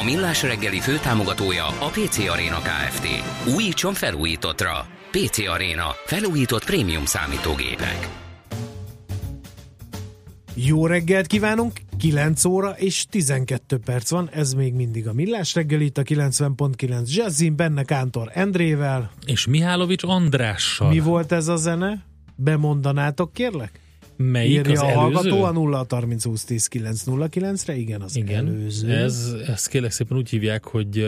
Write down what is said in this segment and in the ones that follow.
A Millás reggeli főtámogatója a PC Arena Kft. Újítson felújítottra. PC Arena. Felújított prémium számítógépek. Jó reggelt kívánunk! 9 óra és 12 perc van, ez még mindig a Millás reggel itt a 90.9 Jazzin, benne Kántor Endrével. És Mihálovics Andrással. Mi volt ez a zene? Bemondanátok kérlek? Melyik Írja az a előző? hallgató a 0 30 20 10 9 re igen, az Igen, előző. ez, ezt kérlek szépen úgy hívják, hogy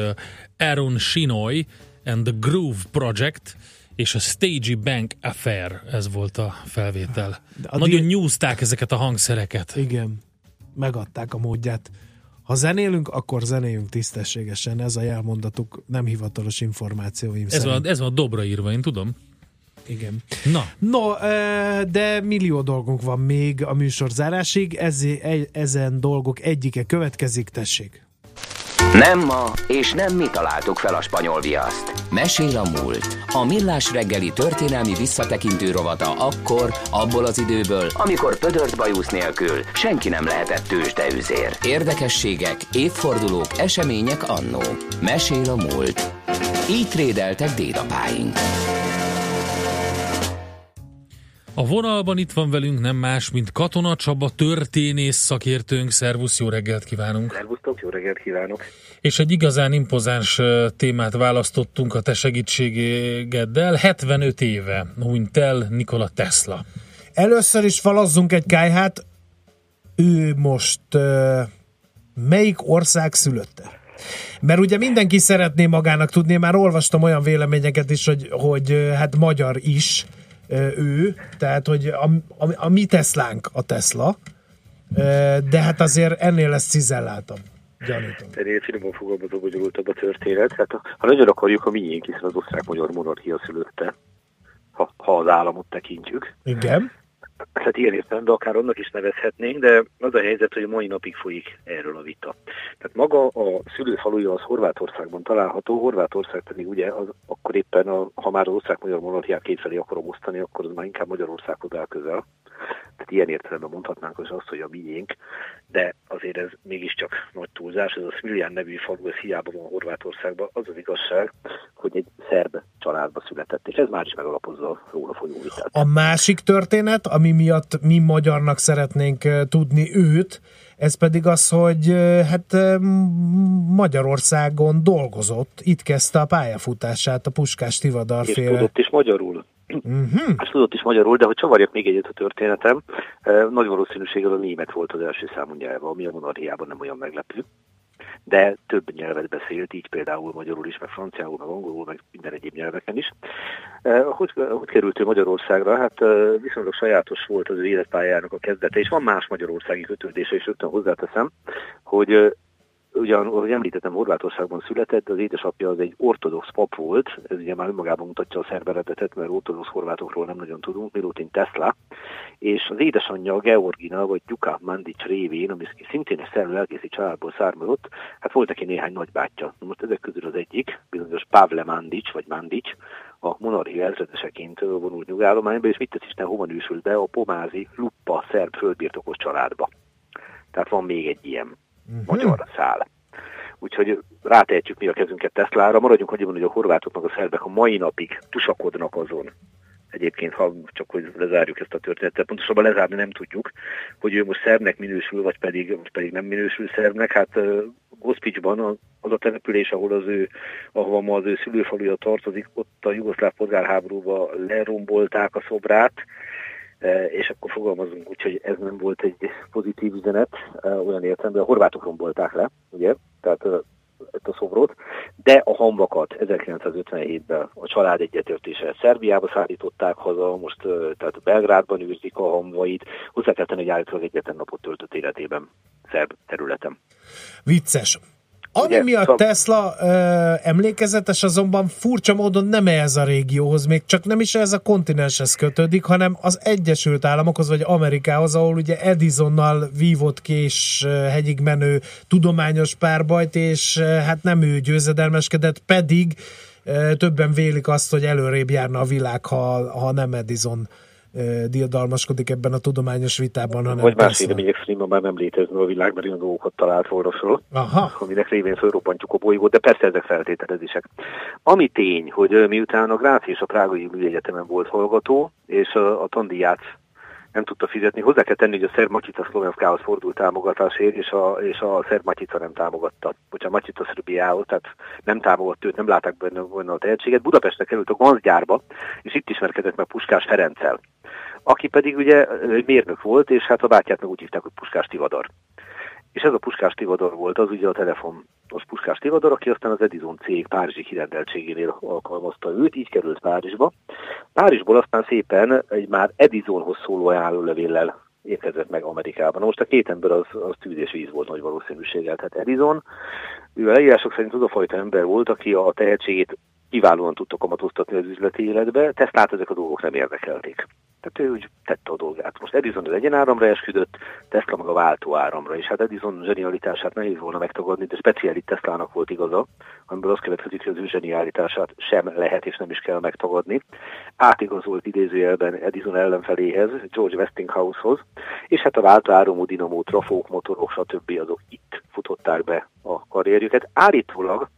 Aaron Shinoy and the Groove Project és a Stagey Bank Affair, ez volt a felvétel. a Nagyon di- nyúzták ezeket a hangszereket. Igen, megadták a módját. Ha zenélünk, akkor zenéljünk tisztességesen. Ez a jelmondatuk, nem hivatalos információim Ez szerint. van, ez van a dobra írva, én tudom. Igen. Na, No, de millió dolgunk van még a műsor zárásig, ez, ezen dolgok egyike következik, tessék. Nem ma, és nem mi találtuk fel a spanyol viaszt. Mesél a múlt. A millás reggeli történelmi visszatekintő rovata akkor, abból az időből, amikor pödört bajusz nélkül senki nem lehetett tőzsdeüzér. Érdekességek, évfordulók, események annó. Mesél a múlt. Így trédeltek dédapáink. A vonalban itt van velünk nem más, mint Katona Csaba, történész szakértőnk. Szervusz, jó reggelt kívánunk! Szervusztok, jó reggelt kívánok! És egy igazán impozáns témát választottunk a te segítségeddel. 75 éve hunyt el Nikola Tesla. Először is falazzunk egy kájhát, ő most melyik ország szülötte? Mert ugye mindenki szeretné magának tudni, én már olvastam olyan véleményeket is, hogy, hogy hát magyar is ő, tehát hogy a, a, a mi Teslánk a Tesla, de hát azért ennél ezt cizelláltam. Gyanítom. Ennél finoman fogalmazó bonyolultabb a történet. Hát, ha- ha nagyon akarjuk, a miénk, hiszen az osztrák-magyar monarchia szülötte, ha, ha az államot tekintjük. Igen. Hát ilyen értelemben akár annak is nevezhetnénk, de az a helyzet, hogy mai napig folyik erről a vita. Tehát maga a szülőfaluja az Horvátországban található, Horvátország pedig ugye az, akkor éppen, a, ha már az osztrák-magyar monarchiát kétfelé akarom osztani, akkor az már inkább Magyarországhoz áll közel. Tehát ilyen értelemben mondhatnánk az azt, hogy a miénk, de azért ez mégiscsak nagy túlzás. Ez a Smiljan nevű falu, ez hiába van Horvátországban. Az az igazság, hogy egy szerb családba született, és ez már is megalapozza róla folyó vitát. A másik történet, ami miatt mi magyarnak szeretnénk tudni őt, ez pedig az, hogy hát Magyarországon dolgozott, itt kezdte a pályafutását a Puskás Tivadar és féle. tudott is magyarul. Uh-huh. És tudott is magyarul, de hogy csavarjak még egyet a történetem, eh, nagy valószínűséggel a német volt az első számú nyelve, ami a monarchiában nem olyan meglepő. De több nyelvet beszélt, így például magyarul is, meg franciául, meg angolul, meg minden egyéb nyelveken is. Eh, Hogy, hogy került ő Magyarországra? Hát eh, viszonylag sajátos volt az ő életpályájának a kezdete, és van más magyarországi kötődése is, rögtön hozzáteszem, hogy ugyan, ahogy említettem, Horvátországban született, az édesapja az egy ortodox pap volt, ez ugye már önmagában mutatja a szerb eredetet, mert ortodox horvátokról nem nagyon tudunk, Milutin Tesla, és az édesanyja Georgina, vagy Gyuka Mandic révén, ami szintén egy szerb lelkészi családból származott, hát volt neki néhány nagybátyja. Na Most ezek közül az egyik, bizonyos Pavle Mandic, vagy Mandic, a monarchia ezredeseként vonult nyugállományba, és mit tesz Isten, hova nősült be? A pomázi Luppa szerb földbirtokos családba. Tehát van még egy ilyen magyar szál. Úgyhogy rátehetjük mi a kezünket Teslára, maradjunk annyiban, hogy a horvátok meg a szerbek a mai napig tusakodnak azon. Egyébként, ha csak hogy lezárjuk ezt a történetet, pontosabban lezárni nem tudjuk, hogy ő most szerbnek minősül, vagy pedig, vagy pedig nem minősül szerbnek. Hát uh, Gospicsban az, a település, ahol az ő, ahova ma az ő szülőfaluja tartozik, ott a jugoszláv polgárháborúban lerombolták a szobrát, és akkor fogalmazunk úgy, hogy ez nem volt egy pozitív üzenet, e, olyan értelemben, a horvátok rombolták le, ugye, tehát e, ezt a szobrot, de a hamvakat 1957-ben a család egyetértése Szerbiába szállították haza, most e, tehát Belgrádban őrzik a hamvait, hozzá kell tenni, hogy állítólag egyetlen napot töltött életében szerb területen. Vicces. Ami Ugye, miatt szóval... Tesla ö, emlékezetes, azonban furcsa módon nem ez a régióhoz, még csak nem is ez a kontinenshez kötődik, hanem az Egyesült Államokhoz, vagy Amerikához, ahol ugye Edisonnal vívott ki és hegyig menő tudományos párbajt, és hát nem ő győzedelmeskedett, pedig többen vélik azt, hogy előrébb járna a világ, ha, ha nem Edison diadalmaskodik ebben a tudományos vitában, hanem Vagy más vélemények szerint már nem létezne a világ, mert olyan dolgokat talált volna föl, Aha. aminek révén fölrobbantjuk a bolygót, de persze ezek feltételezések. Ami tény, hogy miután a Gráci és a Prágai Műegyetemen volt hallgató, és a, a tandíját nem tudta fizetni. Hozzá kell tenni, hogy a Szerb Macica Szlovenszkához fordult támogatásért, és a, és a Szerb Macica nem támogatta. Hogyha Macica Szerbiához, tehát nem támogatta őt, nem látták benne, benne a tehetséget. Budapestre került a Ganzgyárba, és itt ismerkedett meg Puskás Ferenccel aki pedig ugye mérnök volt, és hát a bátyát meg úgy hívták, hogy Puskás Tivadar. És ez a Puskás Tivadar volt, az ugye a telefon, az Puskás Tivadar, aki aztán az Edison cég Párizsi kirendeltségénél alkalmazta őt, így került Párizsba. Párizsból aztán szépen egy már Edisonhoz szóló ajánlólevéllel érkezett meg Amerikában. Most a két ember az, az tűz és víz volt nagy valószínűséggel. Tehát Edison, ő leírások szerint az a fajta ember volt, aki a tehetségét kiválóan tudta kamatoztatni az üzleti életbe, Teslát ezek a dolgok nem érdekelték. Tehát ő úgy tette a dolgát. Most Edison az egyenáramra esküdött, Tesla meg a váltó áramra, és hát Edison zsenialitását nehéz volna megtagadni, de speciális Teslának volt igaza, amiből az következik, hogy az ő zsenialitását sem lehet és nem is kell megtagadni. Átigazolt idézőjelben Edison ellenfeléhez, George Westinghousehoz, és hát a váltó áramú dinamó, trafók, motorok, stb. azok itt futották be a karrierjüket. Állítólag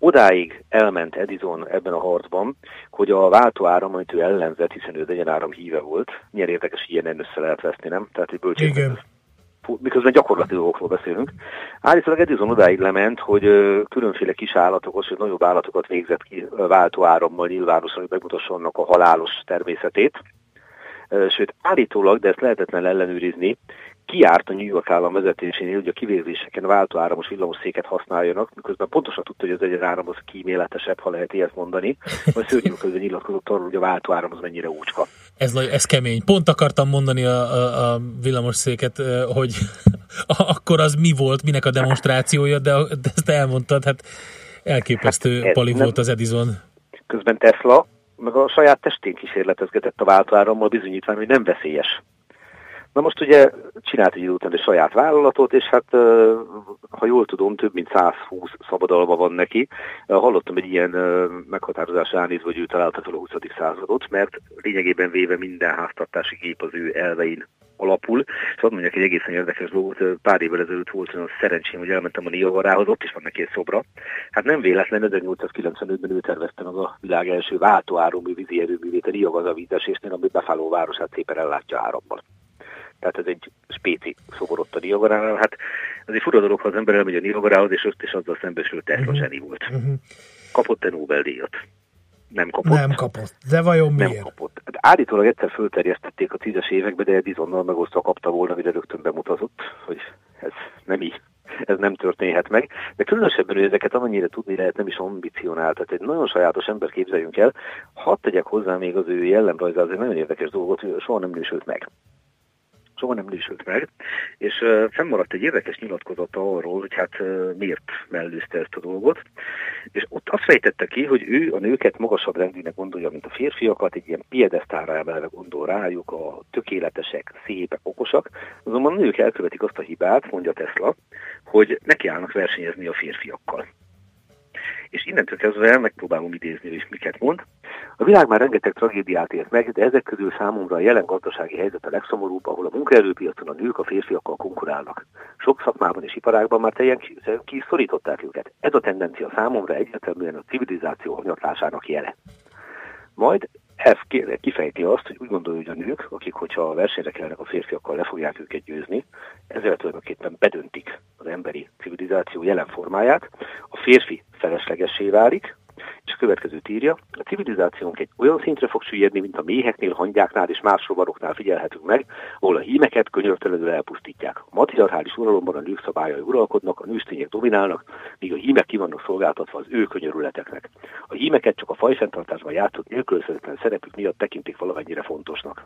odáig elment Edison ebben a harcban, hogy a váltóáram, amit ő ellenzett, hiszen ő egyenáram híve volt, milyen érdekes, ilyen össze lehet veszni, nem? Tehát, hogy bölcsében miközben gyakorlati dolgokról beszélünk. Állítólag Edison odáig lement, hogy különféle kis állatokhoz, hogy nagyobb állatokat végzett ki váltóárammal nyilvánosan, hogy megmutassanak a halálos természetét. Sőt, állítólag, de ezt lehetetlen ellenőrizni, kiárt a New York állam vezetésénél, hogy a kivégzéseken váltóáramos villamosszéket használjanak, miközben pontosan tudta, hogy az egyen áram az kíméletesebb, ha lehet ilyet mondani, vagy szörnyű közben nyilatkozott arról, hogy a váltóáram az mennyire úcska. Ez, ez kemény. Pont akartam mondani a, a, a villamosszéket, hogy akkor az mi volt, minek a demonstrációja, de, de ezt elmondtad, hát elképesztő hát pali volt az Edison. Közben Tesla meg a saját testén kísérletezgetett a váltóárammal bizonyítván, hogy nem veszélyes. Na most ugye csinált egy után egy saját vállalatot, és hát ha jól tudom, több mint 120 szabadalma van neki. Hallottam egy ilyen meghatározás ránézve, hogy ő találta fel a 20. századot, mert lényegében véve minden háztartási gép az ő elvein alapul. És hadd mondjak egy egészen érdekes dolgot, pár évvel ezelőtt volt olyan szerencsém, hogy elmentem a Niagarához, ott is van neki egy szobra. Hát nem véletlen, 1895-ben ő tervezte meg a világ első váltóáromű vízi erőművét a Niagara vízesésnél, ami Buffalo városát szépen ellátja árammal tehát ez egy spéci szobor ott a Niagaránál. Hát ez egy fura dolog, ha az ember elmegy a Niagarához, és ott is azzal szembesül Tesla uh-huh. zseni volt. Uh-huh. Kapott-e Nobel-díjat? Nem kapott. Nem kapott. De vajon miért? Nem kapott. Hát állítólag egyszer fölterjesztették a tízes évekbe, de Edisonnal megosztva kapta volna, mire rögtön bemutatott, hogy ez nem így ez nem történhet meg, de különösebben, hogy ezeket amennyire tudni lehet, nem is ambicionált. Tehát egy nagyon sajátos ember képzeljünk el, hadd tegyek hozzá még az ő jellemrajza, az egy nagyon érdekes dolgot, hogy soha nem nősült meg soha nem nősült meg, és fennmaradt egy érdekes nyilatkozata arról, hogy hát miért mellőzte ezt a dolgot, és ott azt fejtette ki, hogy ő a nőket magasabb rendűnek gondolja, mint a férfiakat, egy ilyen piedesztára emelve gondol rájuk, a tökéletesek, szépek, okosak, azonban a nők elkövetik azt a hibát, mondja Tesla, hogy nekiállnak versenyezni a férfiakkal és innentől kezdve megpróbálom idézni, és miket mond. A világ már rengeteg tragédiát ért meg, de ezek közül számomra a jelen gazdasági helyzet a legszomorúbb, ahol a munkaerőpiacon a nők a férfiakkal konkurálnak. Sok szakmában és iparágban már teljesen kiszorították őket. Ez a tendencia számomra egyértelműen a civilizáció hanyatlásának jele. Majd ez kifejti azt, hogy úgy gondolja, hogy a nők, akik, hogyha a versenyre kellenek a férfiakkal, le fogják őket győzni, ezzel tulajdonképpen bedöntik az emberi civilizáció jelen formáját, a férfi feleslegessé válik, és a következőt írja, a civilizációnk egy olyan szintre fog süllyedni, mint a méheknél, hangyáknál és más rovaroknál figyelhetünk meg, ahol a hímeket könyörtelenül elpusztítják. A matriarchális uralomban a nők szabályai uralkodnak, a nőstények dominálnak, míg a hímek ki vannak szolgáltatva az ő könyörületeknek. A hímeket csak a fajfenntartásban játszott nélkülözhetetlen szerepük miatt tekintik valamennyire fontosnak.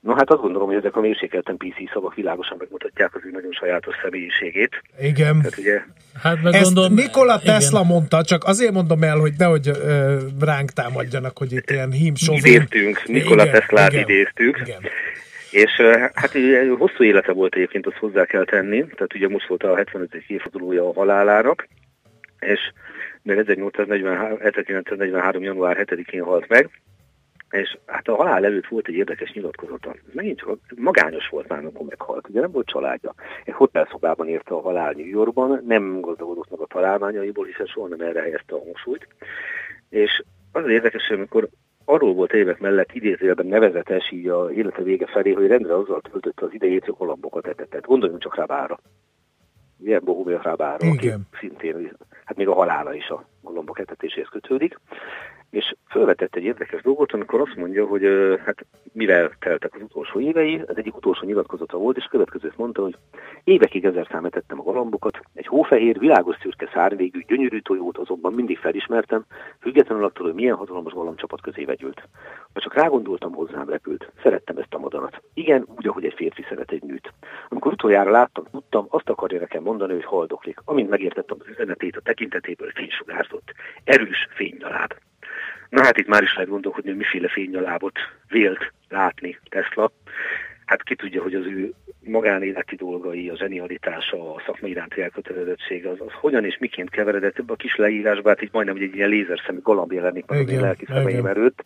No hát azt gondolom, hogy ezek a mérsékelten PC szavak világosan megmutatják az ő nagyon sajátos személyiségét. Igen. Tehát ugye... Hát meg Ezt gondolom, Nikola Tesla igen. mondta, csak azért mondom el, hogy nehogy ö, ránk támadjanak, hogy itt ilyen hímsovin. Idéztünk, Nikola Teslát igen, idéztük. Igen. És hát hosszú élete volt egyébként, azt hozzá kell tenni, tehát ugye most volt a 75. évfordulója a halálának, és mert 1843, 1943. január 7-én halt meg, és hát a halál előtt volt egy érdekes nyilatkozata. Megint csak magányos volt már, amikor meghalt. Ugye nem volt családja. Egy hotelszobában érte a halál New Yorkban, nem gazdagodott meg a találmányaiból, hiszen soha nem erre helyezte a hangsúlyt. És az az érdekes, hogy amikor arról volt évek mellett idézőjelben nevezetes így a élete vége felé, hogy rendre azzal töltötte az idejét, hogy galambokat etetett. Gondoljunk csak Rábára. Ilyen Bohumia Rábára, aki szintén, hát még a halála is a galombok etetéséhez kötődik és felvetett egy érdekes dolgot, amikor azt mondja, hogy hát mivel teltek az utolsó évei, ez egyik utolsó nyilatkozata volt, és következőt mondta, hogy évekig ezer számot ettem a galambokat, egy hófehér, világos szürke szárvégű, gyönyörű tojót azonban mindig felismertem, függetlenül attól, hogy milyen hatalmas galambcsapat közé vegyült. Ha csak rágondoltam, hozzám repült. Szerettem ezt a madarat. Igen, úgy, ahogy egy férfi szeret egy nőt. Amikor utoljára láttam, tudtam, azt akarja nekem mondani, hogy haldoklik. Amint megértettem az üzenetét, a tekintetéből fénysugárzott. Erős fénynyaláb. Na hát itt már is lehet gondolkodni, hogy miféle fénynyalábot vélt látni Tesla. Hát ki tudja, hogy az ő magánéleti dolgai, a zsenialitása, a szakmai iránti elkötelezettsége, az, az hogyan és miként keveredett ebbe a kis leírásba, hát így majdnem egy ilyen lézerszemű galamb jelenik meg a lelki szemeim előtt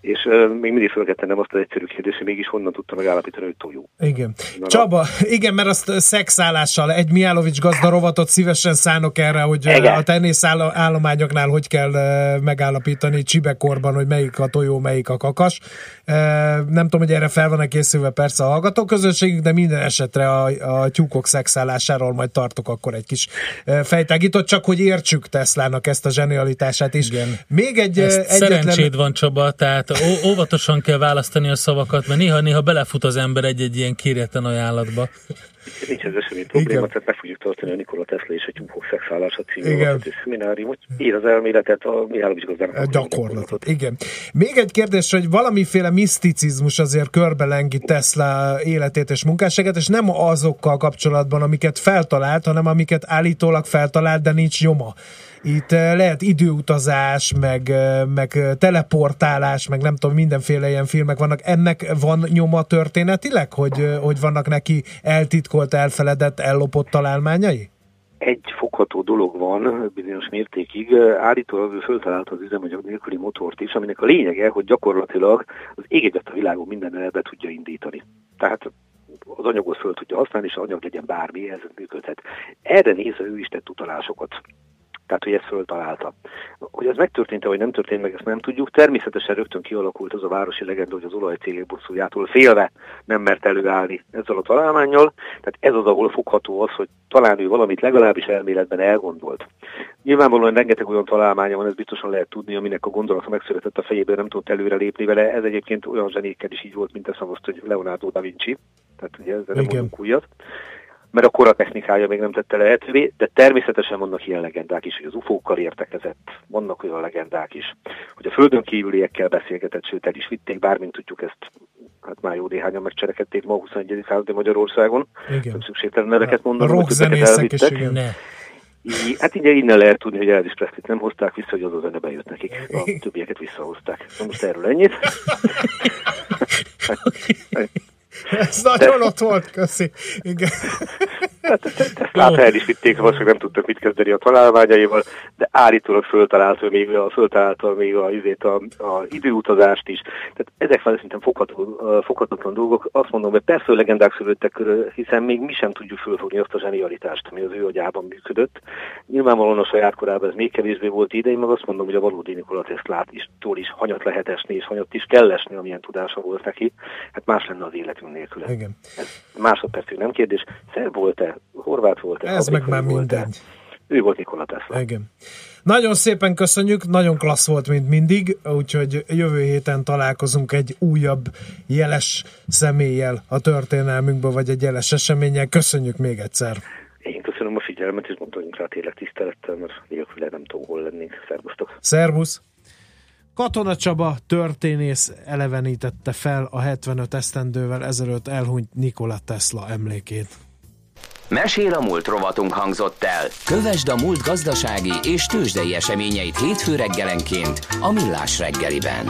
és uh, még mindig fel kell tennem azt az egyszerű kérdést, hogy mégis honnan tudta megállapítani, hogy tojó. Igen. Na, Csaba, igen, mert azt szexállással egy Miálovics gazda rovatot szívesen szánok erre, hogy igen. a tenész állományoknál hogy kell megállapítani csibekorban, hogy melyik a tojó, melyik a kakas. Nem tudom, hogy erre fel van-e készülve persze a hallgatóközönségük, de minden esetre a, a tyúkok szexállásáról majd tartok akkor egy kis fejtágított, csak hogy értsük Teslának ezt a zsenialitását is. Igen. Még egy Ezt egyetlen... Szerencséd van Csaba, tehát ó- óvatosan kell választani a szavakat, mert néha-néha belefut az ember egy-egy ilyen kérjeten ajánlatba. Nincs ez semmi probléma, Igen. tehát meg fogjuk tartani a Nikola Tesla és a tyúkok szexállása című szemináriumot. Ír az elméletet a Mihálovics gazdának. Gyakorlatot. Igen. Még egy kérdés, hogy valamiféle miszticizmus azért körbelengi Tesla életét és munkásságát, és nem azokkal kapcsolatban, amiket feltalált, hanem amiket állítólag feltalált, de nincs nyoma. Itt eh, lehet időutazás, meg, eh, meg teleportálás, meg nem tudom, mindenféle ilyen filmek vannak. Ennek van nyoma történetileg, hogy, eh, hogy vannak neki eltitkolt, elfeledett, ellopott találmányai? egy fogható dolog van bizonyos mértékig. Állítólag ő föltalálta az üzemanyag nélküli motort is, aminek a lényege, hogy gyakorlatilag az égegyet a világon minden elbe tudja indítani. Tehát az anyagot föl tudja használni, és az anyag legyen bármi, ez működhet. Erre nézve ő is tett utalásokat tehát hogy ezt föltalálta. Hogy ez megtörtént-e, vagy nem történt meg, ezt nem tudjuk. Természetesen rögtön kialakult az a városi legenda, hogy az olajcégek bosszújától félve nem mert előállni ezzel a találmányjal. Tehát ez az, ahol fogható az, hogy talán ő valamit legalábbis elméletben elgondolt. Nyilvánvalóan rengeteg olyan találmánya van, ez biztosan lehet tudni, aminek a gondolata megszületett a fejében, nem tudott előre lépni vele. Ez egyébként olyan zsenékkel is így volt, mint teszem azt, hogy Leonardo da Vinci. Tehát ugye ezzel nem újat mert a kora technikája még nem tette lehetővé, de természetesen vannak ilyen legendák is, hogy az UFO-kkal értekezett, vannak olyan legendák is, hogy a földön kívüliekkel beszélgetett, sőt el is vitték, bármint tudjuk ezt, hát már jó néhányan megcserekedték ma a 21. századi Magyarországon, igen. nem szükségtelen neveket mondani, hogy őket elvittek. Így, hát így innen lehet tudni, hogy Elvis Presley nem hozták vissza, hogy az a zene bejött nekik. A többieket visszahozták. Na most erről ennyit. Ez nagyon ott volt, köszi. Igen. Hát, hát el is vitték, valószínűleg nem tudtak mit kezdeni a találmányaival, de állítólag föltalálta még a, föltalálta még a, azért a, a időutazást is. Tehát ezek van szerintem foghatatlan dolgok. Azt mondom, hogy persze legendák szülöttek körül, hiszen még mi sem tudjuk fölfogni azt a zsenialitást, ami az ő agyában működött. Nyilvánvalóan a saját korában ez még kevésbé volt idei, meg azt mondom, hogy a valódi Nikola Teslát is, túl is hanyat lehet esni, és hanyat is kell esni, amilyen tudása volt neki. Hát más lenne az életünk nélküle. Igen. Ez másodpercig nem kérdés. Szerb volt-e? Horvát volt-e? Ez meg már mindegy. Ő volt Nikola Tesla. Igen. Nagyon szépen köszönjük, nagyon klassz volt, mint mindig, úgyhogy jövő héten találkozunk egy újabb jeles személlyel a történelmünkben, vagy egy jeles eseménnyel. Köszönjük még egyszer. Én köszönöm a figyelmet, és mondtam rá tényleg tisztelettel, mert nélkül nem tudom, hol lennénk. Szervusztok! Szervusz! Katona Csaba történész elevenítette fel a 75 esztendővel ezelőtt elhunyt Nikola Tesla emlékét. Mesél a múlt rovatunk hangzott el. Kövesd a múlt gazdasági és tőzsdei eseményeit hétfő reggelenként a Millás reggeliben.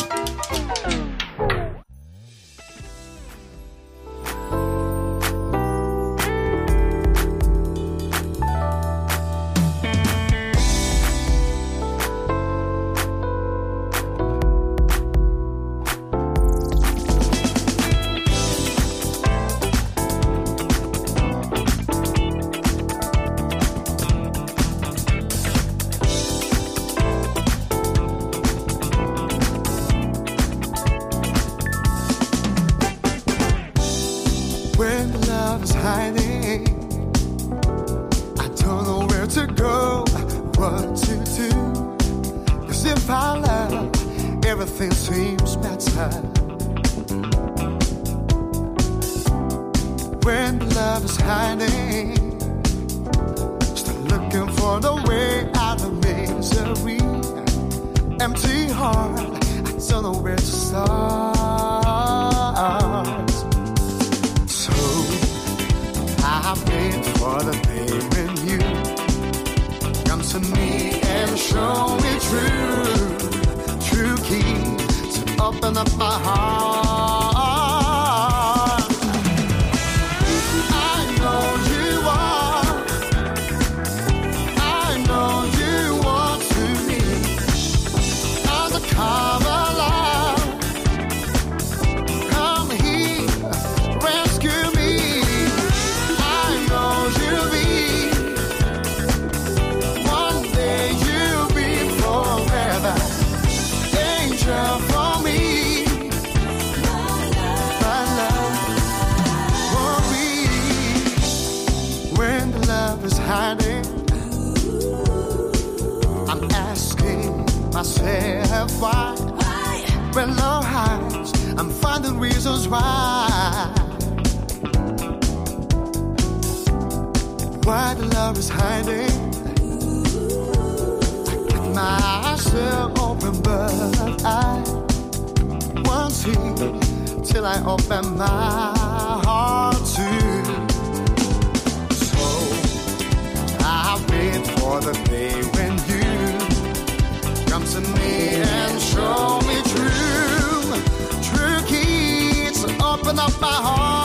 Jesus right. Why the love is hiding? I got myself open, but I won't see till I open my heart to. So I wait for the day when you come to me and show me truth. open up my heart.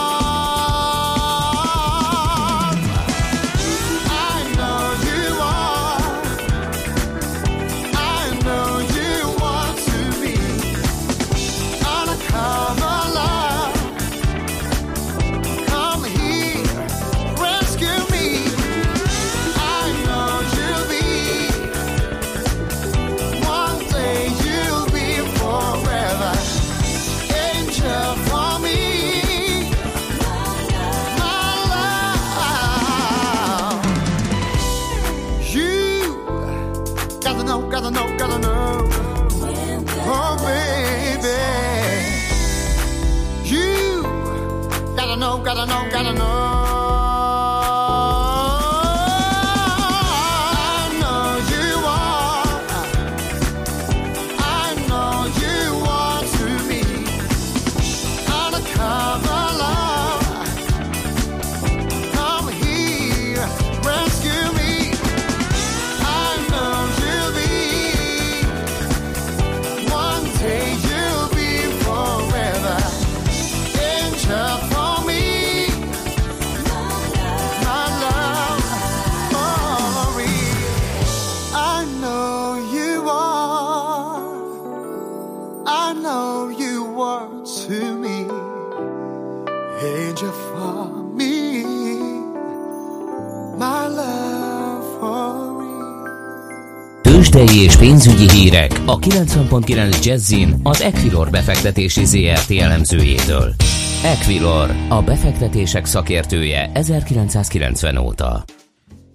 Tőzsdei és pénzügyi hírek a 90.9 Jazzin az Equilor befektetési ZRT elemzőjétől. Equilor, a befektetések szakértője 1990 óta.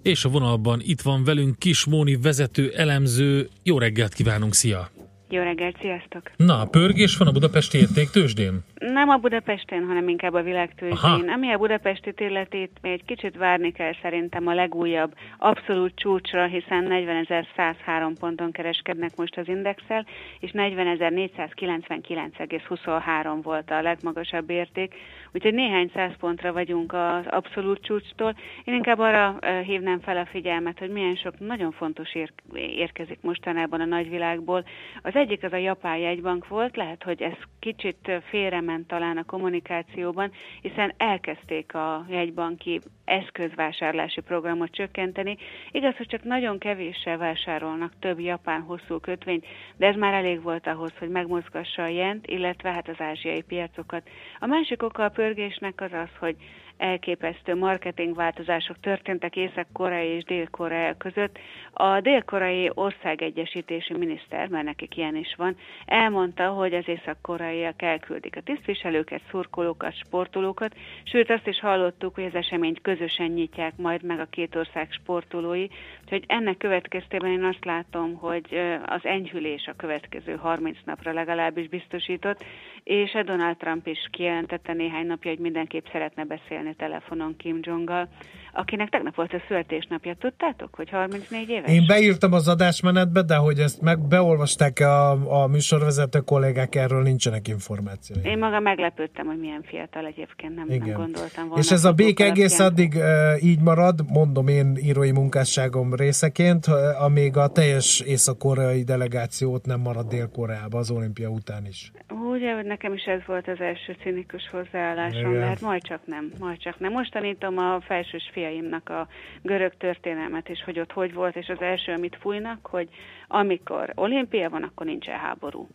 És a vonalban itt van velünk Kis Móni vezető elemző. Jó reggelt kívánunk, szia! Jó reggelt, sziasztok! Na, pörgés van a budapesti értéktősdén? Nem a Budapesten, hanem inkább a világtőzsdén. Ami a budapesti illetét, még egy kicsit várni kell szerintem a legújabb abszolút csúcsra, hiszen 40.103 ponton kereskednek most az indexel, és 40.499,23 volt a legmagasabb érték, úgyhogy néhány száz pontra vagyunk az abszolút csúcstól. Én inkább arra hívnám fel a figyelmet, hogy milyen sok nagyon fontos ér- érkezik mostanában a nagyvilágból. Az egyik az a japán jegybank volt, lehet, hogy ez kicsit félrement talán a kommunikációban, hiszen elkezdték a jegybanki eszközvásárlási programot csökkenteni. Igaz, hogy csak nagyon kevéssel vásárolnak több japán hosszú kötvényt, de ez már elég volt ahhoz, hogy megmozgassa a jent, illetve hát az ázsiai piacokat. A másik oka a pörgésnek az az, hogy elképesztő marketingváltozások történtek Észak-Korea és Dél-Korea között. A dél-koreai országegyesítési miniszter, mert nekik ilyen is van, elmondta, hogy az észak-koreaiak elküldik a tisztviselőket, szurkolókat, sportolókat, sőt azt is hallottuk, hogy az eseményt közösen nyitják majd meg a két ország sportolói, úgyhogy ennek következtében én azt látom, hogy az enyhülés a következő 30 napra legalábbis biztosított, és Donald Trump is kijelentette néhány napja, hogy mindenképp szeretne beszélni telefonon Kim Jong-gal, akinek tegnap volt a születésnapja. Tudtátok, hogy 34 éves? Én beírtam az adásmenetbe, de hogy ezt meg beolvasták a, a műsorvezető kollégák, erről nincsenek információi. Én maga meglepődtem, hogy milyen fiatal egyébként, nem, nem gondoltam volna. És ez a béke egész addig uh, így marad, mondom én írói munkásságom részeként, amíg a teljes észak-koreai delegációt nem marad Dél-Koreába az olimpia után is. Ugye, hogy nekem is ez volt az első cinikus hozzáállásom, de hát majd csak nem, majd csak nem. Most tanítom a felsős fiaimnak a görög történelmet, és hogy ott hogy volt, és az első, amit fújnak, hogy amikor olimpia van, akkor nincsen háború.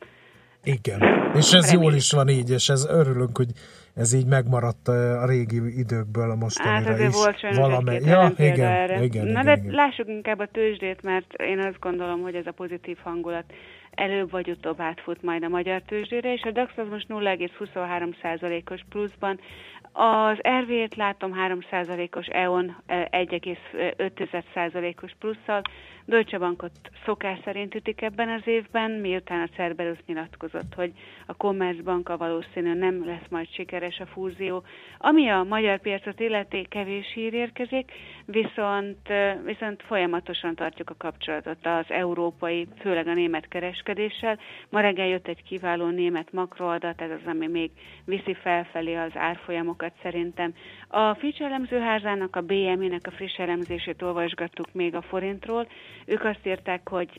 Igen, és ez Remény. jól is van így, és ez örülünk, hogy ez így megmaradt a régi időkből a mostanira hát is. volt valami. Ja, igen, erre. igen, Na igen, de igen. lássuk inkább a tőzsdét, mert én azt gondolom, hogy ez a pozitív hangulat előbb vagy utóbb átfut majd a magyar tőzsdére, és a DAX az most 0,23%-os pluszban, az RV-t látom 3%-os EON 1,5%-os plusszal, Deutsche Bankot szokás szerint ütik ebben az évben, miután a Cerberus nyilatkozott, hogy a Commerzbanka valószínű nem lesz majd sikeres a fúzió. Ami a magyar piacot illeti, kevés hír érkezik, viszont, viszont folyamatosan tartjuk a kapcsolatot az európai, főleg a német kereskedéssel. Ma reggel jött egy kiváló német makroadat, ez az, ami még viszi felfelé az árfolyamokat szerintem. A Fitch elemzőházának, a BMI-nek a friss elemzését olvasgattuk még a forintról, ők azt írták, hogy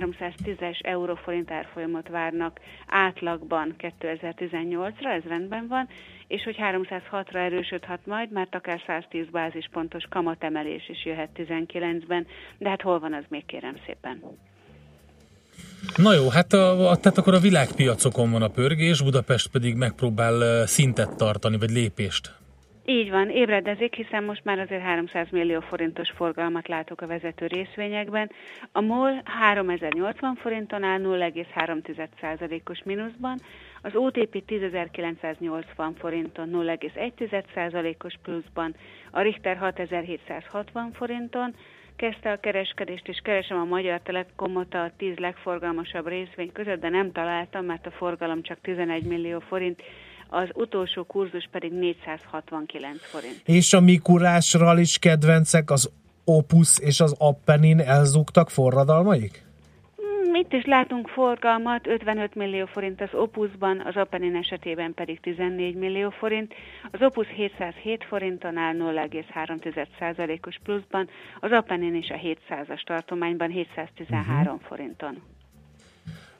310-es euróforint árfolyamot várnak átlagban 2018-ra, ez rendben van, és hogy 306-ra erősödhet majd, mert akár 110 bázispontos kamatemelés is jöhet 19-ben, de hát hol van az még kérem szépen. Na jó, hát a, a, tehát akkor a világpiacokon van a pörgés, Budapest pedig megpróbál szintet tartani, vagy lépést így van, ébredezik, hiszen most már azért 300 millió forintos forgalmat látok a vezető részvényekben. A MOL 3080 forinton áll 0,3%-os mínuszban, az OTP 10.980 forinton 0,1%-os pluszban, a Richter 6760 forinton, kezdte a kereskedést, és keresem a Magyar Telekomot a 10 legforgalmasabb részvény között, de nem találtam, mert a forgalom csak 11 millió forint, az utolsó kurzus pedig 469 forint. És a Mikulásral is kedvencek, az Opus és az Appenin elzúgtak forradalmaik? Hmm, itt is látunk forgalmat, 55 millió forint az Opusban, az Appenin esetében pedig 14 millió forint. Az Opus 707 forinton áll 0,3%-os pluszban, az Appenin is a 700-as tartományban 713 uh-huh. forinton.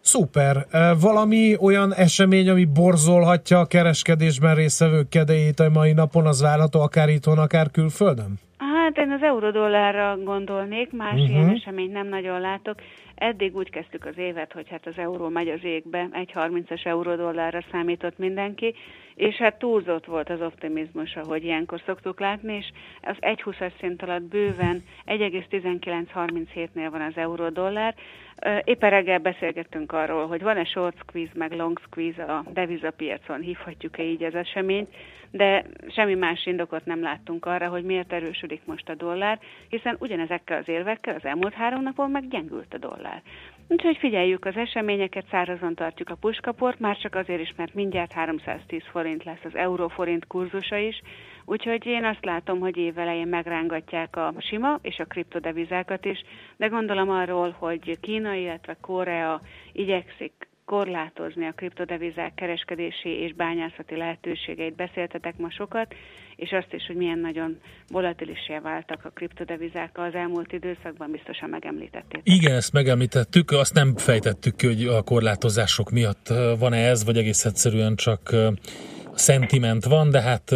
Szuper. Valami olyan esemény, ami borzolhatja a kereskedésben részvevők kedélyét a mai napon, az várható akár itthon, akár külföldön? Hát én az eurodollárra gondolnék, más uh-huh. ilyen eseményt nem nagyon látok. Eddig úgy kezdtük az évet, hogy hát az euró megy az égbe, 1,30-as eurodollárra számított mindenki, és hát túlzott volt az optimizmus, ahogy ilyenkor szoktuk látni, és az 1,20-as szint alatt bőven 1,1937-nél van az euró-dollár. Éppen reggel beszélgettünk arról, hogy van-e short squeeze, meg long squeeze a devizapiacon, hívhatjuk-e így az eseményt, de semmi más indokot nem láttunk arra, hogy miért erősödik most a dollár, hiszen ugyanezekkel az érvekkel az elmúlt három napon meggyengült a dollár. Úgyhogy figyeljük az eseményeket, szárazon tartjuk a puskaport, már csak azért is, mert mindjárt 310 forint lesz az euró-forint kurzusa is, úgyhogy én azt látom, hogy évelején megrángatják a sima és a kriptodevizákat is, de gondolom arról, hogy Kína, illetve Korea igyekszik korlátozni a kriptodevizák kereskedési és bányászati lehetőségeit. Beszéltetek ma sokat, és azt is, hogy milyen nagyon volatilisé váltak a kriptodevizák az elmúlt időszakban, biztosan megemlítették. Igen, ezt megemlítettük, azt nem fejtettük ki, hogy a korlátozások miatt van-e ez, vagy egész egyszerűen csak szentiment van, de hát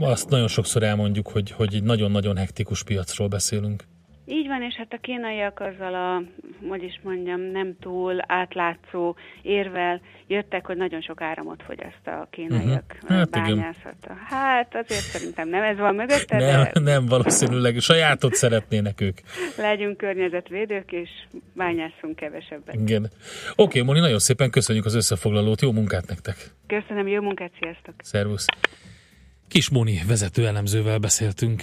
azt nagyon sokszor elmondjuk, hogy, hogy egy nagyon-nagyon hektikus piacról beszélünk. Így van, és hát a kínaiak azzal a, hogy is mondjam, nem túl átlátszó érvel jöttek, hogy nagyon sok áramot fogyaszt a kínaiak uh-huh. hát bányászata. Igen. Hát azért szerintem nem ez van mögötte, nem, de... Nem, valószínűleg sajátot szeretnének ők. Legyünk környezetvédők, és bányásszunk kevesebbet. Igen. Oké, Moni, nagyon szépen köszönjük az összefoglalót, jó munkát nektek! Köszönöm, jó munkát, sziasztok! Szervusz! Kis Moni vezető elemzővel beszéltünk.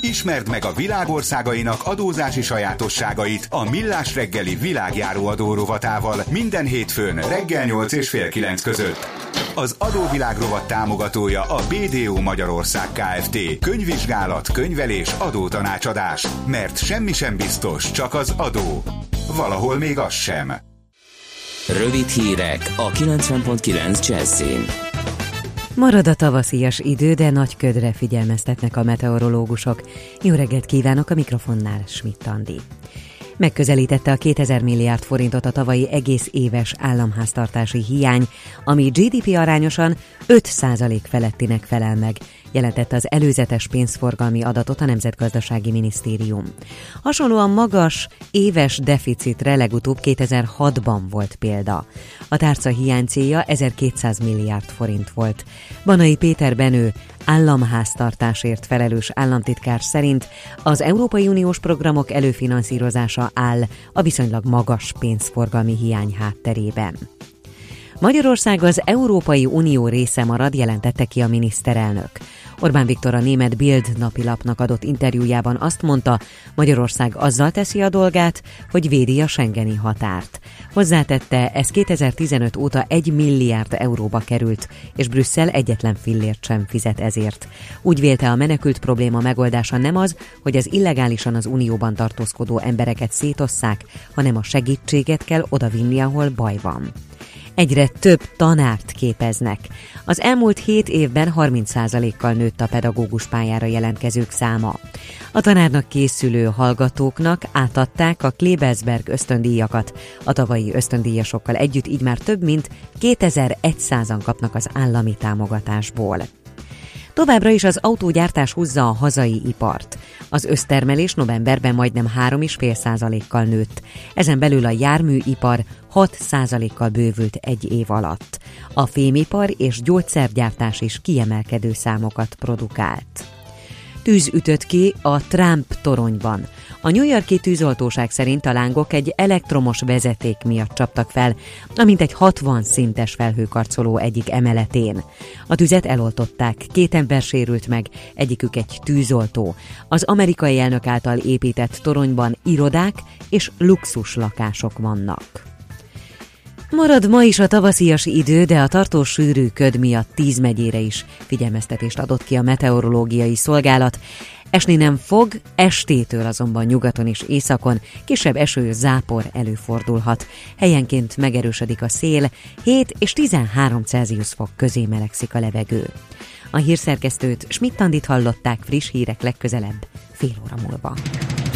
Ismerd meg a világországainak adózási sajátosságait a Millás reggeli világjáró adórovatával minden hétfőn reggel 8 és fél 9 között. Az adóvilág rovat támogatója a BDO Magyarország Kft. Könyvvizsgálat, könyvelés, adótanácsadás. Mert semmi sem biztos, csak az adó. Valahol még az sem. Rövid hírek a 90.9 Jazzin. Marad a tavaszias idő, de nagy ködre figyelmeztetnek a meteorológusok. Jó reggelt kívánok a mikrofonnál, Schmidt Andi. Megközelítette a 2000 milliárd forintot a tavalyi egész éves államháztartási hiány, ami GDP arányosan 5% felettinek felel meg, jelentette az előzetes pénzforgalmi adatot a Nemzetgazdasági Minisztérium. Hasonlóan magas éves deficitre legutóbb 2006-ban volt példa. A tárca hiány célja 1200 milliárd forint volt. Banai Péter Benő, államháztartásért felelős államtitkár szerint az Európai Uniós programok előfinanszírozása áll a viszonylag magas pénzforgalmi hiány hátterében. Magyarország az Európai Unió része marad, jelentette ki a miniszterelnök. Orbán Viktor a német Bild napilapnak adott interjújában azt mondta, Magyarország azzal teszi a dolgát, hogy védi a Schengeni határt. Hozzátette, ez 2015 óta 1 milliárd euróba került, és Brüsszel egyetlen fillért sem fizet ezért. Úgy vélte a menekült probléma megoldása nem az, hogy az illegálisan az unióban tartózkodó embereket szétosszák, hanem a segítséget kell odavinni, ahol baj van egyre több tanárt képeznek. Az elmúlt 7 évben 30%-kal nőtt a pedagógus pályára jelentkezők száma. A tanárnak készülő hallgatóknak átadták a Klebelsberg ösztöndíjakat. A tavalyi ösztöndíjasokkal együtt így már több mint 2100-an kapnak az állami támogatásból. Továbbra is az autógyártás húzza a hazai ipart. Az össztermelés novemberben majdnem 3,5%-kal nőtt. Ezen belül a járműipar 6%-kal bővült egy év alatt. A fémipar és gyógyszergyártás is kiemelkedő számokat produkált. Tűz ütött ki a Trump toronyban. A New Yorki tűzoltóság szerint a lángok egy elektromos vezeték miatt csaptak fel, amint egy 60 szintes felhőkarcoló egyik emeletén. A tüzet eloltották, két ember sérült meg, egyikük egy tűzoltó. Az amerikai elnök által épített toronyban irodák és luxus lakások vannak. Marad ma is a tavaszias idő, de a tartós sűrű köd miatt tíz megyére is figyelmeztetést adott ki a meteorológiai szolgálat. Esni nem fog, estétől azonban nyugaton és északon kisebb eső zápor előfordulhat. Helyenként megerősödik a szél, 7 és 13 Celsius fok közé melegszik a levegő. A hírszerkesztőt Schmidt-Tandit hallották friss hírek legközelebb, fél óra múlva.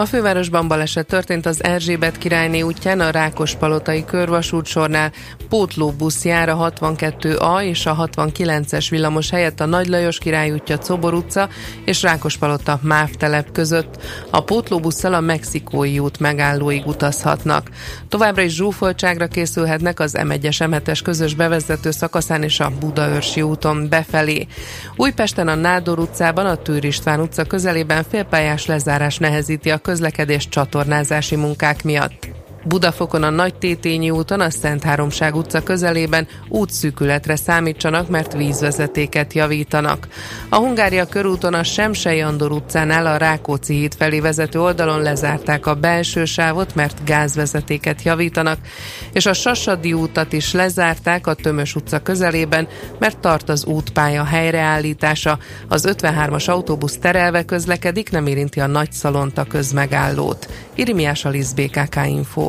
A fővárosban baleset történt az Erzsébet királyné útján a Rákospalotai körvasút sornál. Pótlóbusz jár a 62A és a 69-es villamos helyett a Nagy Lajos király útja Cobor utca és Rákospalota Máv telep között. A pótlóbusszal a Mexikói út megállóig utazhatnak. Továbbra is zsúfoltságra készülhetnek az M1-es m közös bevezető szakaszán és a Budaörsi úton befelé. Újpesten a Nádor utcában, a Tűr István utca közelében félpályás lezárás nehezíti a közlekedés csatornázási munkák miatt. Budafokon a Nagy Tétényi úton a Szent Háromság utca közelében útszűkületre számítsanak, mert vízvezetéket javítanak. A Hungária körúton a Semsei Andor utcánál a Rákóczi híd felé vezető oldalon lezárták a belső sávot, mert gázvezetéket javítanak, és a Sasadi útat is lezárták a Tömös utca közelében, mert tart az útpálya helyreállítása. Az 53-as autóbusz terelve közlekedik, nem érinti a Nagy Szalonta közmegállót. Irimiás Alisz BKK Info.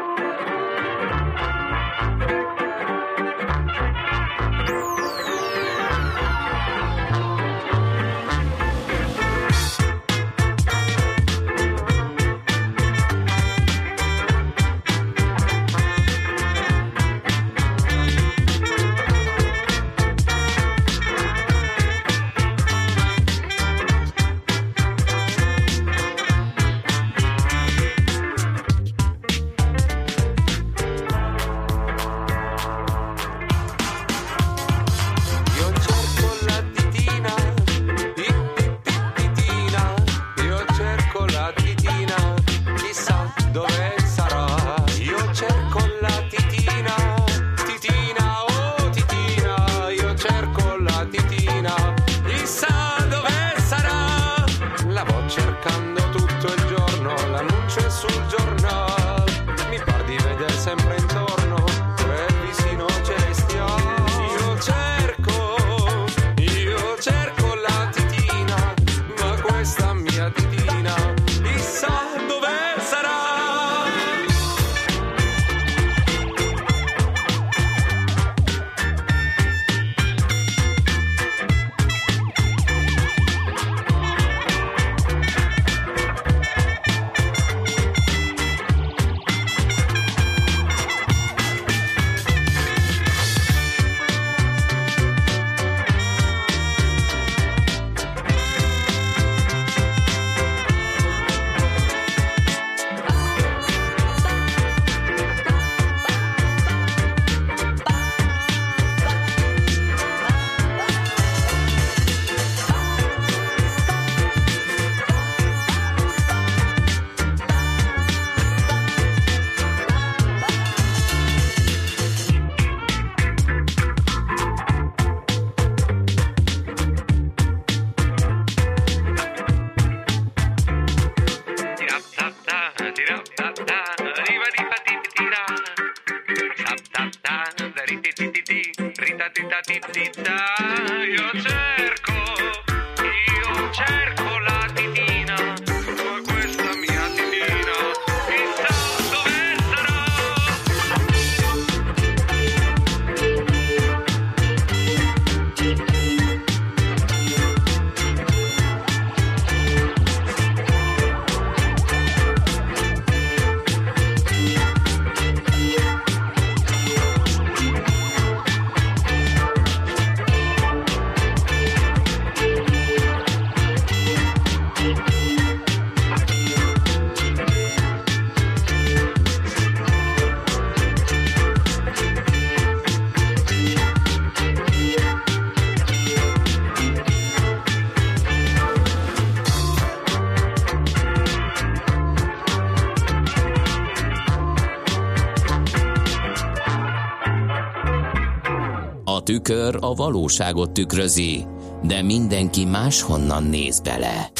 Tükör a valóságot tükrözi, de mindenki máshonnan néz bele.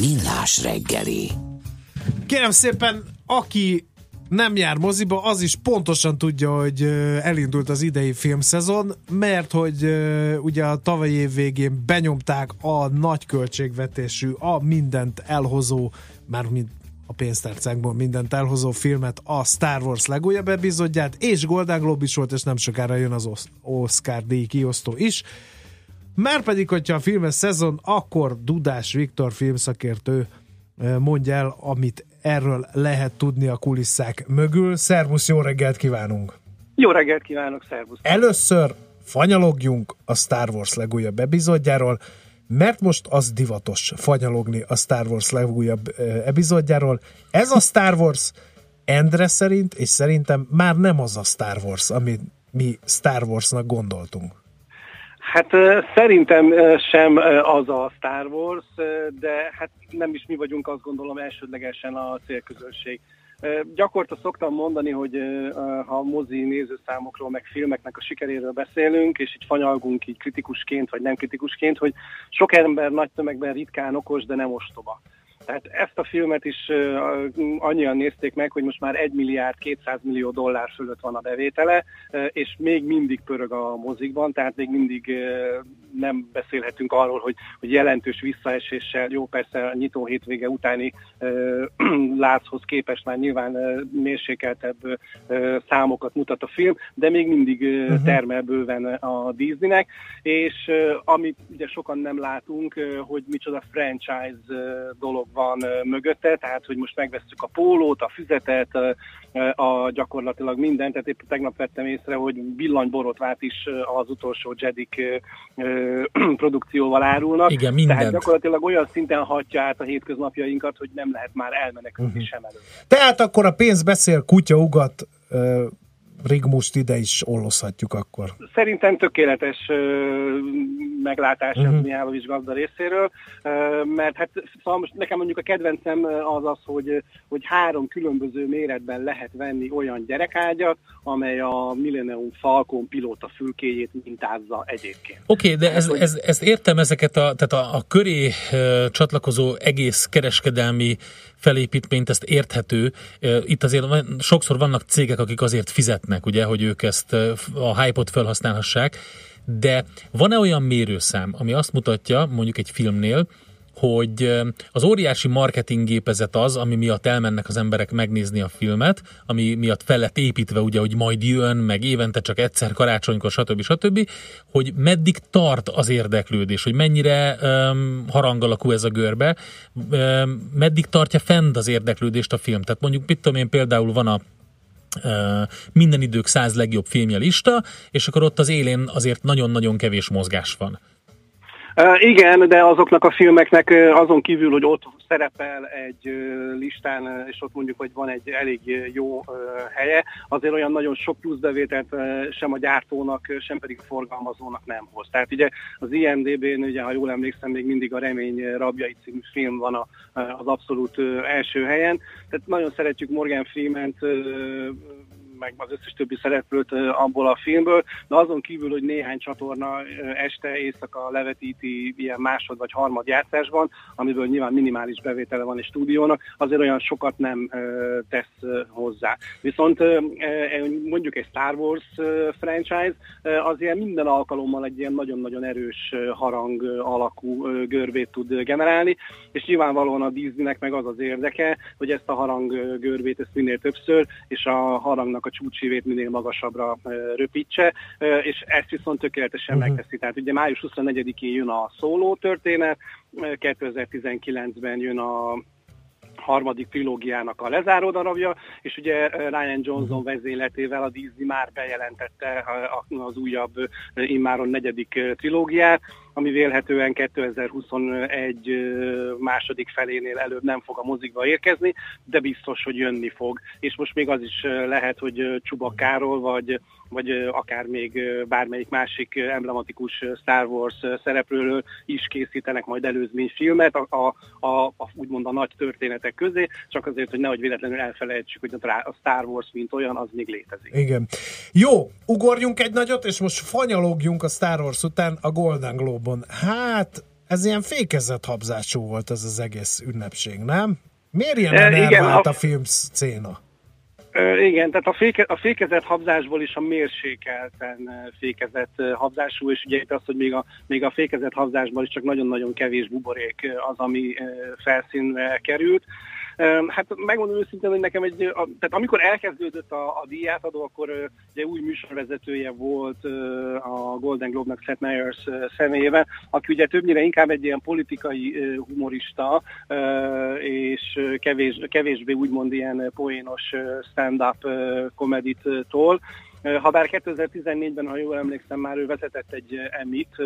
Millás reggeli. Kérem szépen, aki nem jár moziba, az is pontosan tudja, hogy elindult az idei filmszezon, mert hogy ugye a tavalyi év végén benyomták a nagy költségvetésű, a mindent elhozó, már mint a pénztárcánkból mindent elhozó filmet, a Star Wars legújabb epizódját, és Golden Globe is volt, és nem sokára jön az Oscar díj kiosztó is. Márpedig, hogyha a filmes szezon, akkor Dudás Viktor filmszakértő mondja el, amit erről lehet tudni a kulisszák mögül. Szervusz, jó reggelt kívánunk! Jó reggelt kívánok, szervusz! Először fanyalogjunk a Star Wars legújabb epizódjáról, mert most az divatos fanyalogni a Star Wars legújabb epizódjáról. Ez a Star Wars Endre szerint, és szerintem már nem az a Star Wars, amit mi Star Warsnak gondoltunk. Hát szerintem sem az a Star Wars, de hát nem is mi vagyunk, azt gondolom elsődlegesen a célközönség. Gyakorta szoktam mondani, hogy ha mozi nézőszámokról, meg filmeknek a sikeréről beszélünk, és így fanyalgunk így kritikusként, vagy nem kritikusként, hogy sok ember nagy tömegben ritkán okos, de nem ostoba. Tehát ezt a filmet is annyian nézték meg, hogy most már 1 milliárd 200 millió dollár fölött van a bevétele, és még mindig pörög a mozikban, tehát még mindig nem beszélhetünk arról, hogy, hogy jelentős visszaeséssel, jó persze a nyitó hétvége utáni látszhoz képest már nyilván mérsékeltebb számokat mutat a film, de még mindig uh-huh. termel bőven a Disneynek, és amit ugye sokan nem látunk, hogy micsoda franchise dolog van mögötte, tehát hogy most megveszük a pólót, a füzetet, a gyakorlatilag mindent, tehát épp tegnap vettem észre, hogy villanyborotvált is az utolsó Jedik produkcióval árulnak. Igen, mindent. Tehát gyakorlatilag olyan szinten hatja át a hétköznapjainkat, hogy nem lehet már elmenekülni uh-huh. sem elő. Tehát akkor a pénz beszél, kutya ugat, Rigmust ide is ollozhatjuk akkor. Szerintem tökéletes meglátás uh-huh. ez Mihálovics gazda részéről, mert hát szóval most nekem mondjuk a kedvencem az az, hogy, hogy három különböző méretben lehet venni olyan gyerekágyat, amely a Millennium Falcon pilóta fülkéjét mintázza egyébként. Oké, okay, de ez, ez, ezt értem ezeket a, tehát a, a köré csatlakozó egész kereskedelmi felépítményt, ezt érthető. Itt azért sokszor vannak cégek, akik azért fizetnek, ugye, hogy ők ezt a hype-ot felhasználhassák, de van-e olyan mérőszám, ami azt mutatja, mondjuk egy filmnél, hogy az óriási marketinggépezet az, ami miatt elmennek az emberek megnézni a filmet, ami miatt fel lett építve, ugye, hogy majd jön, meg évente csak egyszer karácsonykor, stb. stb., hogy meddig tart az érdeklődés, hogy mennyire um, harang alakú ez a görbe, um, meddig tartja fent az érdeklődést a film. Tehát mondjuk, mit tudom én, például van a minden idők száz legjobb filmje lista, és akkor ott az élén azért nagyon-nagyon kevés mozgás van. Igen, de azoknak a filmeknek azon kívül, hogy ott szerepel egy listán, és ott mondjuk, hogy van egy elég jó helye, azért olyan nagyon sok pluszbevételt sem a gyártónak, sem pedig a forgalmazónak nem hoz. Tehát ugye az IMDB-n, ugye, ha jól emlékszem, még mindig a Remény Rabjai című film van a, az abszolút első helyen. Tehát nagyon szeretjük Morgan Freeman-t, meg az összes többi szereplőt abból a filmből, de azon kívül, hogy néhány csatorna este, éjszaka levetíti ilyen másod vagy harmad játszásban, amiből nyilván minimális bevétele van egy stúdiónak, azért olyan sokat nem tesz hozzá. Viszont mondjuk egy Star Wars franchise az ilyen minden alkalommal egy ilyen nagyon-nagyon erős harang alakú görbét tud generálni, és nyilvánvalóan a Disneynek meg az az érdeke, hogy ezt a harang görbét ezt minél többször, és a harangnak a csúcsívét minél magasabbra röpítse, és ezt viszont tökéletesen uh-huh. megteszi. Tehát ugye május 24-én jön a szóló történet, 2019-ben jön a harmadik trilógiának a lezáró darabja, és ugye Ryan Johnson mhm. vezényletével a Disney már bejelentette az újabb immáron negyedik trilógiát, ami vélhetően 2021 második felénél előbb nem fog a mozikba érkezni, de biztos, hogy jönni fog. És most még az is lehet, hogy Csubakáról, vagy, vagy akár még bármelyik másik emblematikus Star Wars szereplőről is készítenek majd előzményfilmet, a, a, a, a, úgymond a nagy történetek közé, csak azért, hogy nehogy véletlenül elfelejtsük, hogy a Star Wars, mint olyan, az még létezik. Igen. Jó, ugorjunk egy nagyot, és most fanyalógjunk a Star Wars után a Golden Globe Globe-on. Hát, ez ilyen fékezett habzású volt ez az egész ünnepség, nem? Miért ilyen e, igen, a, a film széna? Igen, tehát a, féke, a fékezett habzásból is a mérsékelten fékezett habzású, és ugye itt az, hogy még a, még a fékezett habzásból is csak nagyon-nagyon kevés buborék az, ami felszínre került. Hát megmondom őszintén, hogy nekem egy, tehát amikor elkezdődött a, a díjátadó, akkor ugye új műsorvezetője volt a Golden Globe-nak Seth Meyers személyében, aki ugye többnyire inkább egy ilyen politikai humorista, és kevés, kevésbé úgymond ilyen poénos stand-up komedit tól. Habár 2014-ben, ha jól emlékszem, már ő vezetett egy emit,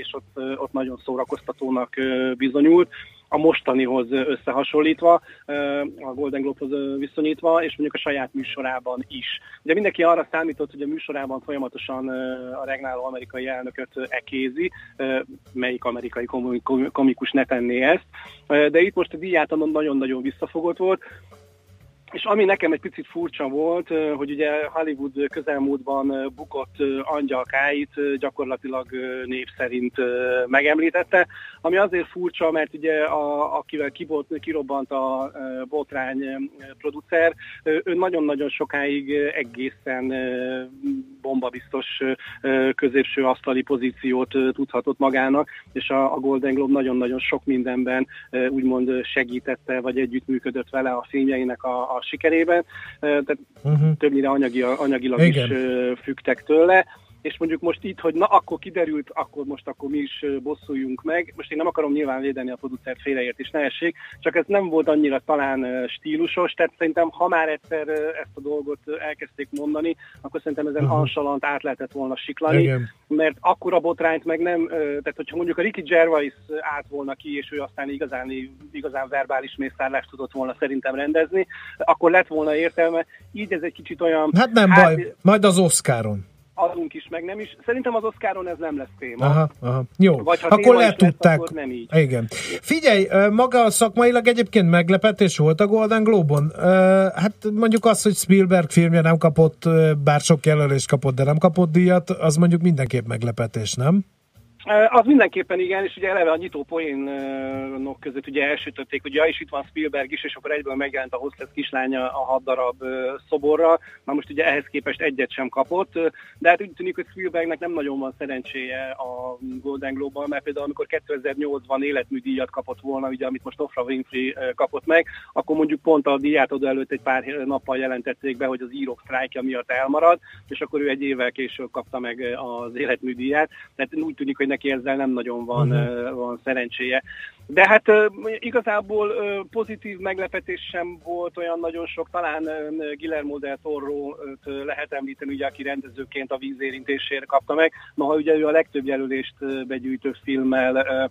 és ott, ott nagyon szórakoztatónak bizonyult a mostanihoz összehasonlítva, a Golden Globe-hoz viszonyítva, és mondjuk a saját műsorában is. Ugye mindenki arra számított, hogy a műsorában folyamatosan a regnáló amerikai elnököt ekézi, melyik amerikai komikus ne tenné ezt, de itt most a díjátamon nagyon-nagyon visszafogott volt, és ami nekem egy picit furcsa volt, hogy ugye Hollywood közelmúltban bukott angyalkáit gyakorlatilag név szerint megemlítette, ami azért furcsa, mert ugye a, akivel kibolt, kirobbant a botrány producer, ő nagyon-nagyon sokáig egészen bombabiztos középső asztali pozíciót tudhatott magának, és a, a Golden Globe nagyon-nagyon sok mindenben úgymond segítette, vagy együttműködött vele a filmjeinek a, a sikerében, tehát uh-huh. többnyire anyagi, anyagilag Igen. is fügtek tőle és mondjuk most itt, hogy na akkor kiderült, akkor most akkor mi is bosszuljunk meg. Most én nem akarom nyilván védeni a producert félreért is, ne essék, csak ez nem volt annyira talán stílusos, tehát szerintem ha már egyszer ezt a dolgot elkezdték mondani, akkor szerintem ezen uh-huh. ansalant át lehetett volna siklani, Igen. mert akkor a botrányt meg nem, tehát hogyha mondjuk a Ricky Gervais át volna ki, és ő aztán igazán, igazán verbális mészárlást tudott volna szerintem rendezni, akkor lett volna értelme. Így ez egy kicsit olyan... Hát nem hát, baj, majd az Oscaron adunk is, meg nem is. Szerintem az Oscaron ez nem lesz téma. Aha, aha. Jó, Vagy ha akkor letudták. Lesz, akkor nem így. Igen. Figyelj, maga szakmailag egyébként meglepetés volt a Golden Globe-on. Hát mondjuk az, hogy Spielberg filmje nem kapott, bár sok jelölést kapott, de nem kapott díjat, az mondjuk mindenképp meglepetés, nem? Az mindenképpen igen, és ugye eleve a nyitó poénok között ugye elsütötték, ja, és itt van Spielberg is, és akkor egyből megjelent a hostess kislánya a hat darab szoborra, na most ugye ehhez képest egyet sem kapott, de hát úgy tűnik, hogy Spielbergnek nem nagyon van szerencséje a Golden Globe-ban, mert például amikor 2008-ban életműdíjat kapott volna, ugye amit most Oprah Winfrey kapott meg, akkor mondjuk pont a díjátadó előtt egy pár nappal jelentették be, hogy az írók sztrájkja miatt elmarad, és akkor ő egy évvel később kapta meg az életműdíját, tehát úgy tűnik, hogy neki ezzel nem nagyon van, uh-huh. van szerencséje. De hát igazából pozitív meglepetés sem volt olyan nagyon sok, talán Guillermo del toro lehet említeni, ugye, aki rendezőként a vízérintésért kapta meg. Noha ugye ő a legtöbb jelölést begyűjtő filmmel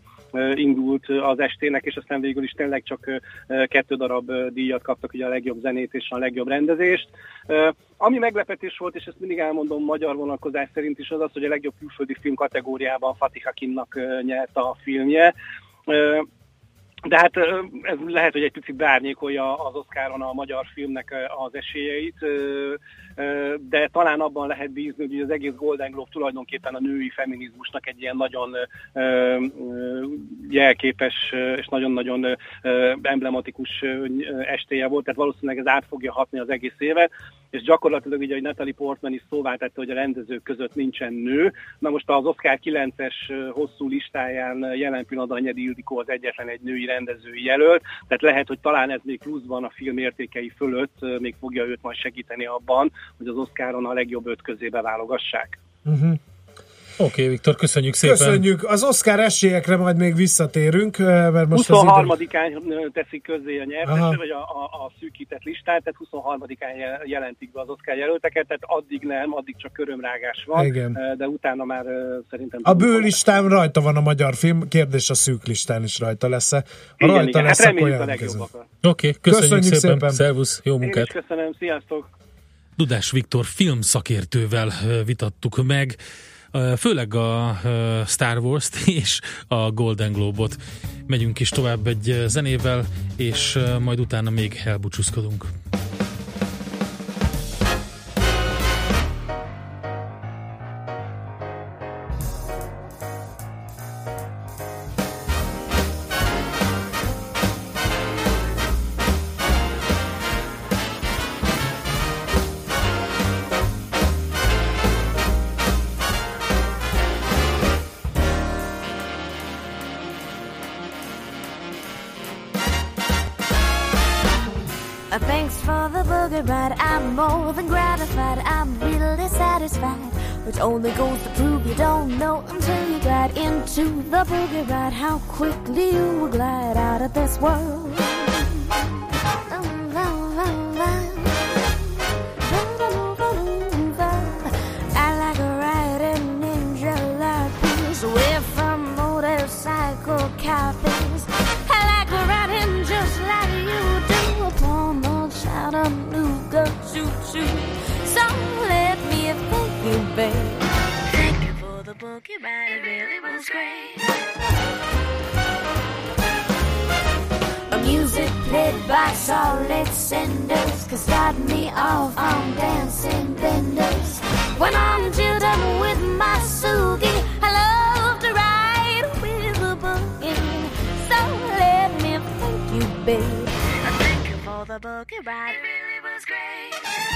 indult az estének, és aztán végül is tényleg csak kettő darab díjat kaptak, ugye a legjobb zenét és a legjobb rendezést. Ami meglepetés volt, és ezt mindig elmondom magyar vonalkozás szerint is, az az, hogy a legjobb külföldi film kategóriában Fatih Hakimnak nyert a filmje. De hát ez lehet, hogy egy picit beárnyékolja az Oscaron a magyar filmnek az esélyeit, de talán abban lehet bízni, hogy az egész Golden Globe tulajdonképpen a női feminizmusnak egy ilyen nagyon jelképes és nagyon-nagyon emblematikus estéje volt, tehát valószínűleg ez át fogja hatni az egész évet, és gyakorlatilag ugye, hogy Natalie Portman is szóvá tette, hogy a rendezők között nincsen nő. Na most az Oscar 9-es hosszú listáján jelen pillanatban Nyedi Ildikó az egyetlen egy női rendezői jelölt, tehát lehet, hogy talán ez még pluszban a film értékei fölött még fogja őt majd segíteni abban, hogy az Oscaron a legjobb öt közé beválogassák. Uh-huh. Oké, okay, Viktor, köszönjük szépen. Köszönjük. Az Oscar esélyekre majd még visszatérünk, mert most 23-án idő... teszik közzé a nyertes, vagy a, a, a szűkített listát, tehát 23-án jelentik be az Oscar jelölteket, tehát addig nem, addig csak körömrágás van, Igen. de utána már szerintem... A bő listán rajta van a magyar film, kérdés a szűk listán is rajta lesz-e. Ha igen, rajta igen. lesz, hát akkor. Oké, okay, köszönjük, köszönjük szépen. szépen. Szervusz, jó munkát. Én is köszönöm, sziasztok. Dudás Viktor filmszakértővel vitattuk meg főleg a Star Wars-t és a Golden Globe-ot. Megyünk is tovább egy zenével, és majd utána még elbúcsúzkodunk. Motorcycle copies. I like riding just like you do upon the Chattanooga choo choo. So let me thank you, babe. Thank you for the boogie ride, it really was great. A music played by solid cinders could start me off on dancing benders. When I'm chillin' with my Sugi, love babe. I thank you for the boogie ride. It really was great.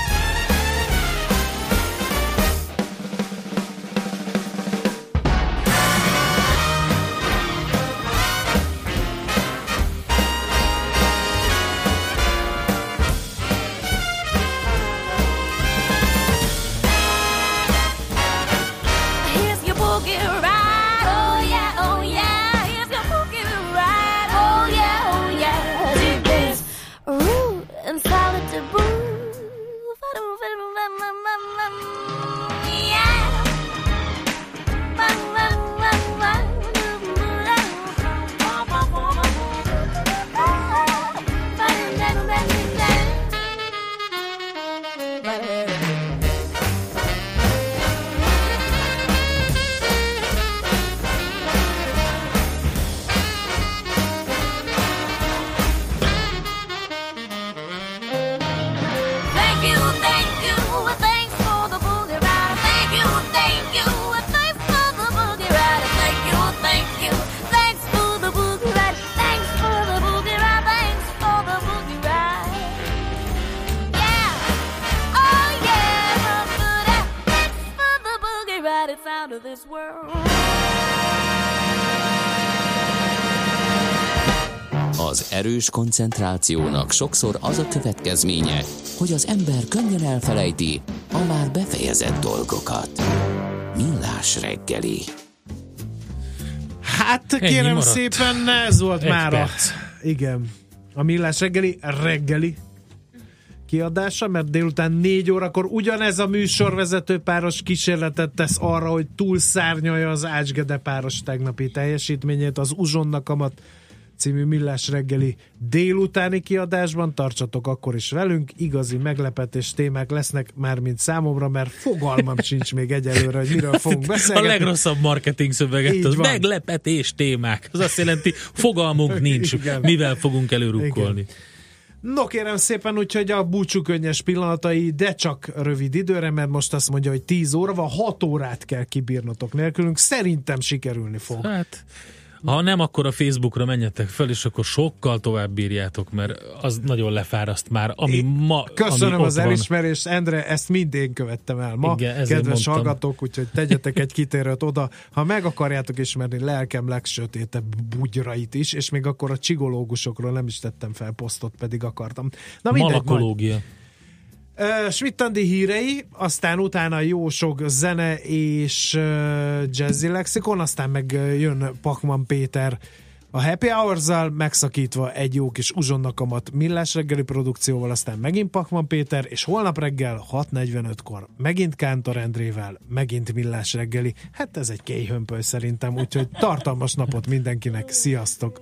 Out of this world. Az erős koncentrációnak sokszor az a következménye, hogy az ember könnyen elfelejti a már befejezett dolgokat. Millás reggeli. Hát Ennyi kérem maradt. szépen, ez volt már a... Igen. A Millás reggeli reggeli kiadása, mert délután négy órakor ugyanez a műsorvezető páros kísérletet tesz arra, hogy túlszárnyalja az Ácsgede páros tegnapi teljesítményét az Uzsonnak amat című Millás reggeli délutáni kiadásban. Tartsatok akkor is velünk, igazi meglepetés témák lesznek már, mint számomra, mert fogalmam sincs még egyelőre, hogy miről fogunk A beszélgetni. legrosszabb marketing szöveget, Így az van. meglepetés témák. Az azt jelenti, fogalmunk nincs, Igen. mivel fogunk előrukkolni. No kérem szépen, úgyhogy a búcsú könnyes pillanatai, de csak rövid időre, mert most azt mondja, hogy 10 óra van, 6 órát kell kibírnotok nélkülünk. Szerintem sikerülni fog. Hát, ha nem, akkor a Facebookra menjetek fel, és akkor sokkal tovább bírjátok, mert az nagyon lefáraszt már, ami Én ma Köszönöm ami az elismerést, Endre, ezt mindén követtem el ma. Igen, Kedves mondtam. hallgatók, úgyhogy tegyetek egy kitérőt oda. Ha meg akarjátok ismerni lelkem legsötétebb bugyrait is, és még akkor a csigológusokról nem is tettem fel posztot, pedig akartam. Na mindegy, majd. Uh, hírei, aztán utána jó sok zene és uh, jazzy lexikon, aztán meg jön Pakman Péter a Happy Hours-zal, megszakítva egy jó kis uzsonnakamat millás reggeli produkcióval, aztán megint Pakman Péter, és holnap reggel 6.45-kor megint Kántor Endrével, megint millás reggeli. Hát ez egy kéjhömpöly szerintem, úgyhogy tartalmas napot mindenkinek, sziasztok!